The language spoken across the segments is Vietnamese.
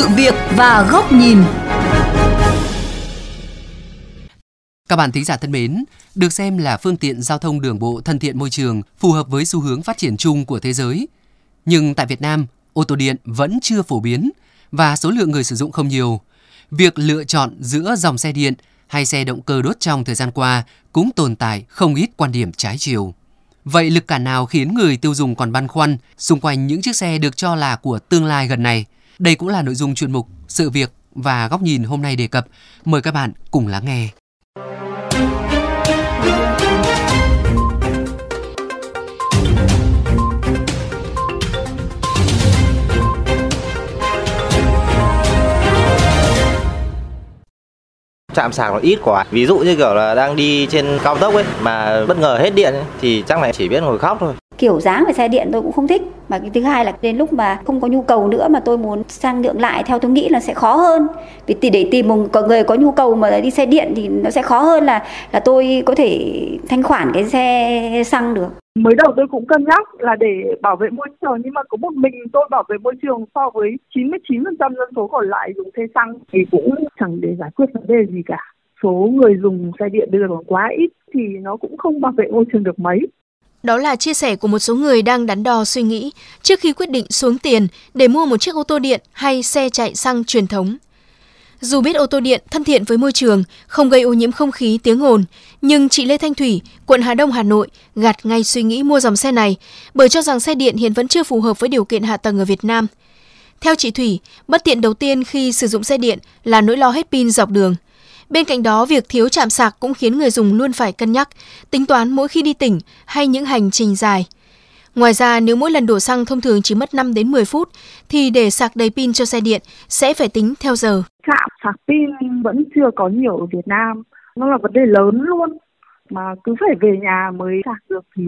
sự việc và góc nhìn. Các bạn thính giả thân mến, được xem là phương tiện giao thông đường bộ thân thiện môi trường, phù hợp với xu hướng phát triển chung của thế giới. Nhưng tại Việt Nam, ô tô điện vẫn chưa phổ biến và số lượng người sử dụng không nhiều. Việc lựa chọn giữa dòng xe điện hay xe động cơ đốt trong thời gian qua cũng tồn tại không ít quan điểm trái chiều. Vậy lực cản nào khiến người tiêu dùng còn băn khoăn xung quanh những chiếc xe được cho là của tương lai gần này? Đây cũng là nội dung chuyên mục Sự việc và góc nhìn hôm nay đề cập. Mời các bạn cùng lắng nghe. Trạm sạc nó ít quá. Ví dụ như kiểu là đang đi trên cao tốc ấy mà bất ngờ hết điện ấy, thì chắc là chỉ biết ngồi khóc thôi. Kiểu dáng về xe điện tôi cũng không thích. mà cái thứ hai là đến lúc mà không có nhu cầu nữa mà tôi muốn sang nhượng lại theo tôi nghĩ là sẽ khó hơn. Vì để tìm một người có nhu cầu mà đi xe điện thì nó sẽ khó hơn là là tôi có thể thanh khoản cái xe xăng được. Mới đầu tôi cũng cân nhắc là để bảo vệ môi trường, nhưng mà có một mình tôi bảo vệ môi trường so với 99% dân số còn lại dùng xe xăng thì cũng chẳng để giải quyết vấn đề gì cả. Số người dùng xe điện bây giờ còn quá ít thì nó cũng không bảo vệ môi trường được mấy. Đó là chia sẻ của một số người đang đắn đo suy nghĩ trước khi quyết định xuống tiền để mua một chiếc ô tô điện hay xe chạy xăng truyền thống. Dù biết ô tô điện thân thiện với môi trường, không gây ô nhiễm không khí tiếng ồn, nhưng chị Lê Thanh Thủy, quận Hà Đông, Hà Nội gạt ngay suy nghĩ mua dòng xe này bởi cho rằng xe điện hiện vẫn chưa phù hợp với điều kiện hạ tầng ở Việt Nam. Theo chị Thủy, bất tiện đầu tiên khi sử dụng xe điện là nỗi lo hết pin dọc đường. Bên cạnh đó, việc thiếu chạm sạc cũng khiến người dùng luôn phải cân nhắc, tính toán mỗi khi đi tỉnh hay những hành trình dài – Ngoài ra, nếu mỗi lần đổ xăng thông thường chỉ mất 5 đến 10 phút, thì để sạc đầy pin cho xe điện sẽ phải tính theo giờ. Trạm sạc pin vẫn chưa có nhiều ở Việt Nam. Nó là vấn đề lớn luôn. Mà cứ phải về nhà mới sạc được thì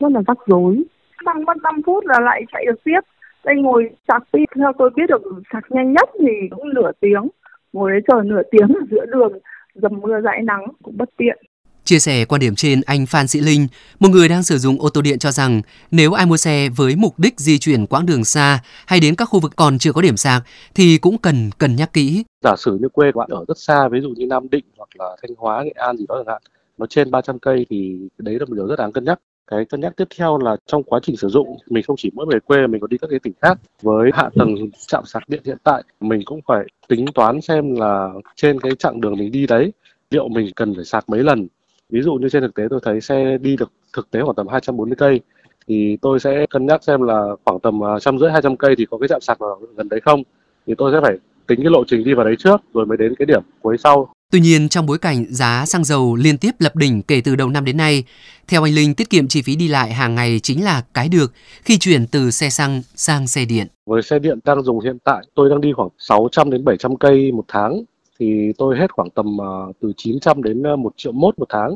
rất là rắc rối. Xăng mất 5 phút là lại chạy được tiếp. Đây ngồi sạc pin theo tôi biết được sạc nhanh nhất thì cũng nửa tiếng. Ngồi đấy chờ nửa tiếng ở giữa đường dầm mưa dãi nắng cũng bất tiện. Chia sẻ quan điểm trên, anh Phan Sĩ Linh, một người đang sử dụng ô tô điện cho rằng nếu ai mua xe với mục đích di chuyển quãng đường xa hay đến các khu vực còn chưa có điểm sạc thì cũng cần cân nhắc kỹ. Giả sử như quê của bạn ở rất xa, ví dụ như Nam Định hoặc là Thanh Hóa, Nghệ An gì đó chẳng hạn, nó trên 300 cây thì đấy là một điều rất đáng cân nhắc. Cái cân nhắc tiếp theo là trong quá trình sử dụng, mình không chỉ mỗi về quê, mình còn đi các cái tỉnh khác. Với hạ tầng chạm sạc điện hiện tại, mình cũng phải tính toán xem là trên cái chặng đường mình đi đấy, liệu mình cần phải sạc mấy lần. Ví dụ như trên thực tế tôi thấy xe đi được thực tế khoảng tầm 240 cây, thì tôi sẽ cân nhắc xem là khoảng tầm à, trăm rưỡi, hai trăm cây thì có cái trạm sạc nào gần đấy không. Thì tôi sẽ phải tính cái lộ trình đi vào đấy trước, rồi mới đến cái điểm cuối sau. Tuy nhiên, trong bối cảnh giá xăng dầu liên tiếp lập đỉnh kể từ đầu năm đến nay, theo anh Linh, tiết kiệm chi phí đi lại hàng ngày chính là cái được khi chuyển từ xe xăng sang xe điện. Với xe điện đang dùng hiện tại, tôi đang đi khoảng 600 đến 700 cây một tháng thì tôi hết khoảng tầm à, từ 900 đến à, 1 triệu mốt một tháng.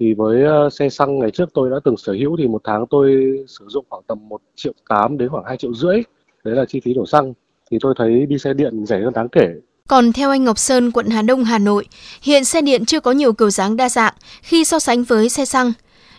Thì với à, xe xăng ngày trước tôi đã từng sở hữu thì một tháng tôi sử dụng khoảng tầm 1 triệu 8 đến khoảng 2 triệu rưỡi. Đấy là chi phí đổ xăng. Thì tôi thấy đi xe điện rẻ hơn đáng kể. Còn theo anh Ngọc Sơn, quận Hà Đông, Hà Nội, hiện xe điện chưa có nhiều kiểu dáng đa dạng khi so sánh với xe xăng.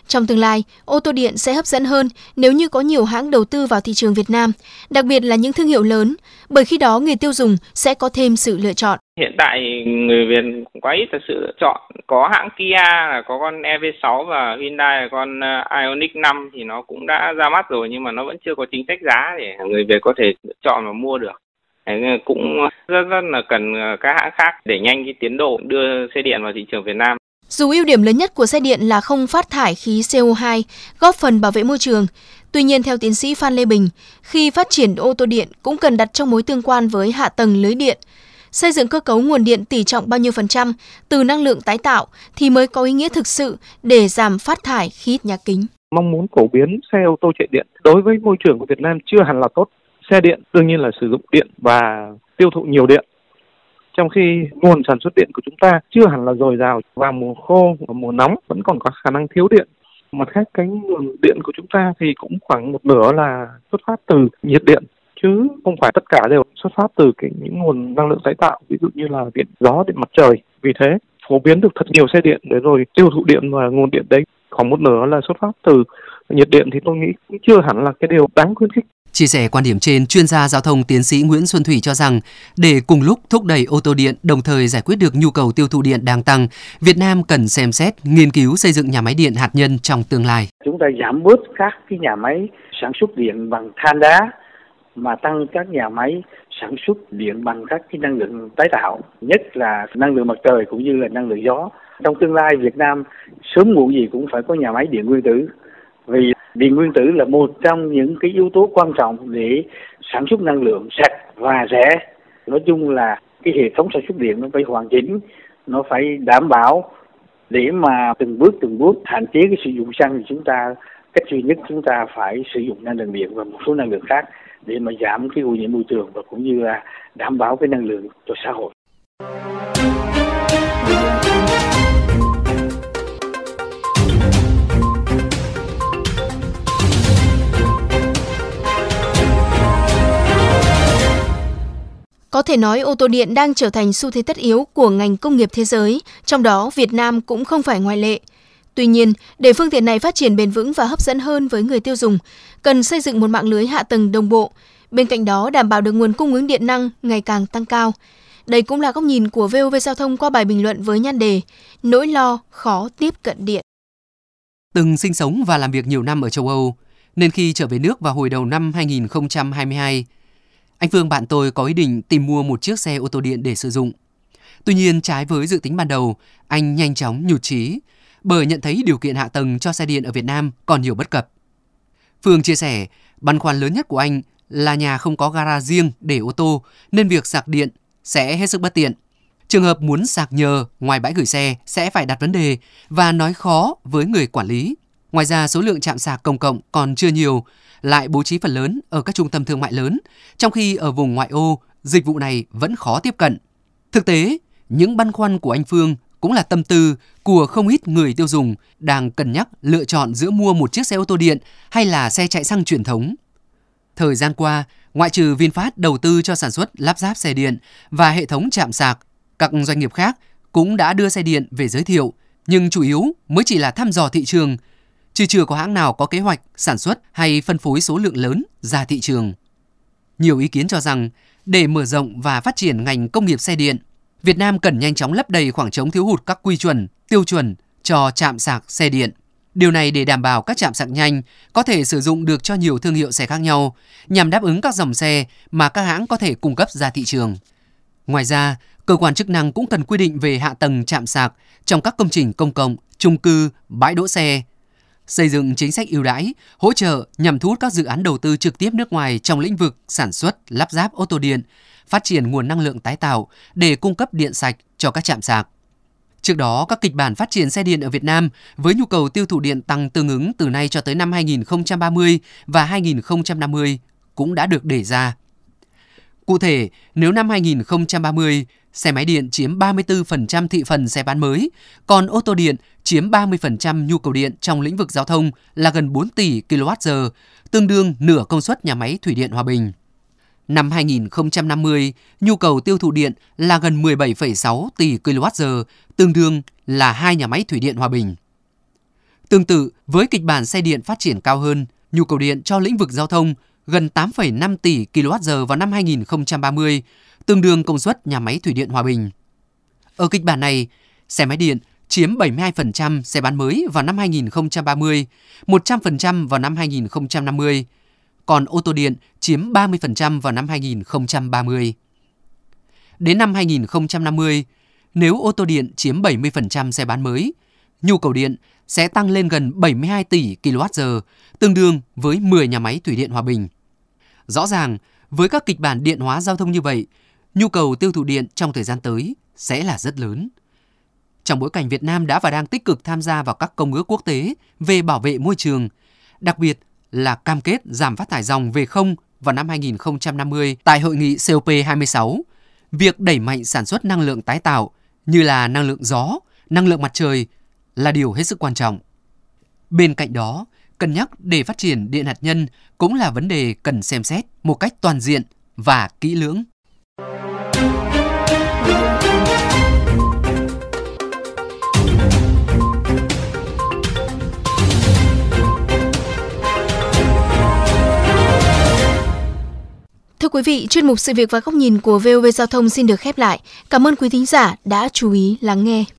Trong tương lai, ô tô điện sẽ hấp dẫn hơn nếu như có nhiều hãng đầu tư vào thị trường Việt Nam, đặc biệt là những thương hiệu lớn, bởi khi đó người tiêu dùng sẽ có thêm sự lựa chọn. Hiện tại người Việt quá ít thật sự lựa chọn. Có hãng Kia là có con EV6 và Hyundai là con uh, Ioniq 5 thì nó cũng đã ra mắt rồi nhưng mà nó vẫn chưa có chính sách giá để người Việt có thể lựa chọn và mua được cũng rất rất là cần ờ, các hãng khác để nhanh cái tiến độ đưa xe điện vào thị trường Việt Nam. Dù ưu điểm lớn nhất của xe điện là không phát thải khí CO2, góp phần bảo vệ môi trường, tuy nhiên theo tiến sĩ Phan Lê Bình, khi phát triển ô tô điện cũng cần đặt trong mối tương quan với hạ tầng lưới điện. Xây dựng cơ cấu nguồn điện tỷ trọng bao nhiêu phần trăm từ năng lượng tái tạo thì mới có ý nghĩa thực sự để giảm phát thải khí nhà kính. Mong muốn phổ biến xe ô tô chạy điện đối với môi trường của Việt Nam chưa hẳn là tốt. Xe điện đương nhiên là sử dụng điện và tiêu thụ nhiều điện. Trong khi nguồn sản xuất điện của chúng ta chưa hẳn là dồi dào vào mùa khô và mùa nóng, vẫn còn có khả năng thiếu điện. Mặt khác, cái nguồn điện của chúng ta thì cũng khoảng một nửa là xuất phát từ nhiệt điện, chứ không phải tất cả đều xuất phát từ cái những nguồn năng lượng tái tạo, ví dụ như là điện gió, điện mặt trời. Vì thế, phổ biến được thật nhiều xe điện để rồi tiêu thụ điện và nguồn điện đấy. Khoảng một nửa là xuất phát từ nhiệt điện thì tôi nghĩ cũng chưa hẳn là cái điều đáng khuyến khích. Chia sẻ quan điểm trên, chuyên gia giao thông tiến sĩ Nguyễn Xuân Thủy cho rằng để cùng lúc thúc đẩy ô tô điện đồng thời giải quyết được nhu cầu tiêu thụ điện đang tăng, Việt Nam cần xem xét nghiên cứu xây dựng nhà máy điện hạt nhân trong tương lai. Chúng ta giảm bớt các cái nhà máy sản xuất điện bằng than đá mà tăng các nhà máy sản xuất điện bằng các cái năng lượng tái tạo, nhất là năng lượng mặt trời cũng như là năng lượng gió. Trong tương lai Việt Nam sớm muộn gì cũng phải có nhà máy điện nguyên tử vì điện nguyên tử là một trong những cái yếu tố quan trọng để sản xuất năng lượng sạch và rẻ nói chung là cái hệ thống sản xuất điện nó phải hoàn chỉnh, nó phải đảm bảo để mà từng bước từng bước hạn chế cái sử dụng xăng thì chúng ta, cách duy nhất chúng ta phải sử dụng năng lượng điện và một số năng lượng khác để mà giảm cái ô nhiễm môi trường và cũng như là đảm bảo cái năng lượng cho xã hội. Có thể nói ô tô điện đang trở thành xu thế tất yếu của ngành công nghiệp thế giới, trong đó Việt Nam cũng không phải ngoại lệ. Tuy nhiên, để phương tiện này phát triển bền vững và hấp dẫn hơn với người tiêu dùng, cần xây dựng một mạng lưới hạ tầng đồng bộ, bên cạnh đó đảm bảo được nguồn cung ứng điện năng ngày càng tăng cao. Đây cũng là góc nhìn của VOV Giao thông qua bài bình luận với nhan đề Nỗi lo khó tiếp cận điện. Từng sinh sống và làm việc nhiều năm ở châu Âu, nên khi trở về nước vào hồi đầu năm 2022, anh Phương bạn tôi có ý định tìm mua một chiếc xe ô tô điện để sử dụng. Tuy nhiên, trái với dự tính ban đầu, anh nhanh chóng nhụt chí bởi nhận thấy điều kiện hạ tầng cho xe điện ở Việt Nam còn nhiều bất cập. Phương chia sẻ, băn khoăn lớn nhất của anh là nhà không có gara riêng để ô tô nên việc sạc điện sẽ hết sức bất tiện. Trường hợp muốn sạc nhờ ngoài bãi gửi xe sẽ phải đặt vấn đề và nói khó với người quản lý. Ngoài ra, số lượng trạm sạc công cộng còn chưa nhiều, lại bố trí phần lớn ở các trung tâm thương mại lớn, trong khi ở vùng ngoại ô, dịch vụ này vẫn khó tiếp cận. Thực tế, những băn khoăn của anh Phương cũng là tâm tư của không ít người tiêu dùng đang cân nhắc lựa chọn giữa mua một chiếc xe ô tô điện hay là xe chạy xăng truyền thống. Thời gian qua, ngoại trừ VinFast đầu tư cho sản xuất lắp ráp xe điện và hệ thống chạm sạc, các doanh nghiệp khác cũng đã đưa xe điện về giới thiệu, nhưng chủ yếu mới chỉ là thăm dò thị trường, chứ chưa có hãng nào có kế hoạch sản xuất hay phân phối số lượng lớn ra thị trường. Nhiều ý kiến cho rằng, để mở rộng và phát triển ngành công nghiệp xe điện, Việt Nam cần nhanh chóng lấp đầy khoảng trống thiếu hụt các quy chuẩn, tiêu chuẩn cho trạm sạc xe điện. Điều này để đảm bảo các trạm sạc nhanh có thể sử dụng được cho nhiều thương hiệu xe khác nhau nhằm đáp ứng các dòng xe mà các hãng có thể cung cấp ra thị trường. Ngoài ra, cơ quan chức năng cũng cần quy định về hạ tầng trạm sạc trong các công trình công cộng, chung cư, bãi đỗ xe, xây dựng chính sách ưu đãi, hỗ trợ nhằm thu hút các dự án đầu tư trực tiếp nước ngoài trong lĩnh vực sản xuất, lắp ráp ô tô điện, phát triển nguồn năng lượng tái tạo để cung cấp điện sạch cho các trạm sạc. Trước đó, các kịch bản phát triển xe điện ở Việt Nam với nhu cầu tiêu thụ điện tăng tương ứng từ nay cho tới năm 2030 và 2050 cũng đã được đề ra. Cụ thể, nếu năm 2030, xe máy điện chiếm 34% thị phần xe bán mới, còn ô tô điện chiếm 30% nhu cầu điện trong lĩnh vực giao thông là gần 4 tỷ kWh, tương đương nửa công suất nhà máy Thủy điện Hòa Bình. Năm 2050, nhu cầu tiêu thụ điện là gần 17,6 tỷ kWh, tương đương là hai nhà máy thủy điện Hòa Bình. Tương tự, với kịch bản xe điện phát triển cao hơn, nhu cầu điện cho lĩnh vực giao thông gần 8,5 tỷ kWh vào năm 2030, tương đương công suất nhà máy thủy điện Hòa Bình. Ở kịch bản này, xe máy điện chiếm 72% xe bán mới vào năm 2030, 100% vào năm 2050, còn ô tô điện chiếm 30% vào năm 2030. Đến năm 2050, nếu ô tô điện chiếm 70% xe bán mới, nhu cầu điện sẽ tăng lên gần 72 tỷ kWh, tương đương với 10 nhà máy thủy điện Hòa Bình. Rõ ràng, với các kịch bản điện hóa giao thông như vậy, nhu cầu tiêu thụ điện trong thời gian tới sẽ là rất lớn. Trong bối cảnh Việt Nam đã và đang tích cực tham gia vào các công ước quốc tế về bảo vệ môi trường, đặc biệt là cam kết giảm phát thải dòng về không vào năm 2050 tại hội nghị COP26, việc đẩy mạnh sản xuất năng lượng tái tạo như là năng lượng gió, năng lượng mặt trời là điều hết sức quan trọng. Bên cạnh đó, cân nhắc để phát triển điện hạt nhân cũng là vấn đề cần xem xét một cách toàn diện và kỹ lưỡng. Thưa quý vị, chuyên mục sự việc và góc nhìn của VOV Giao thông xin được khép lại. Cảm ơn quý thính giả đã chú ý lắng nghe.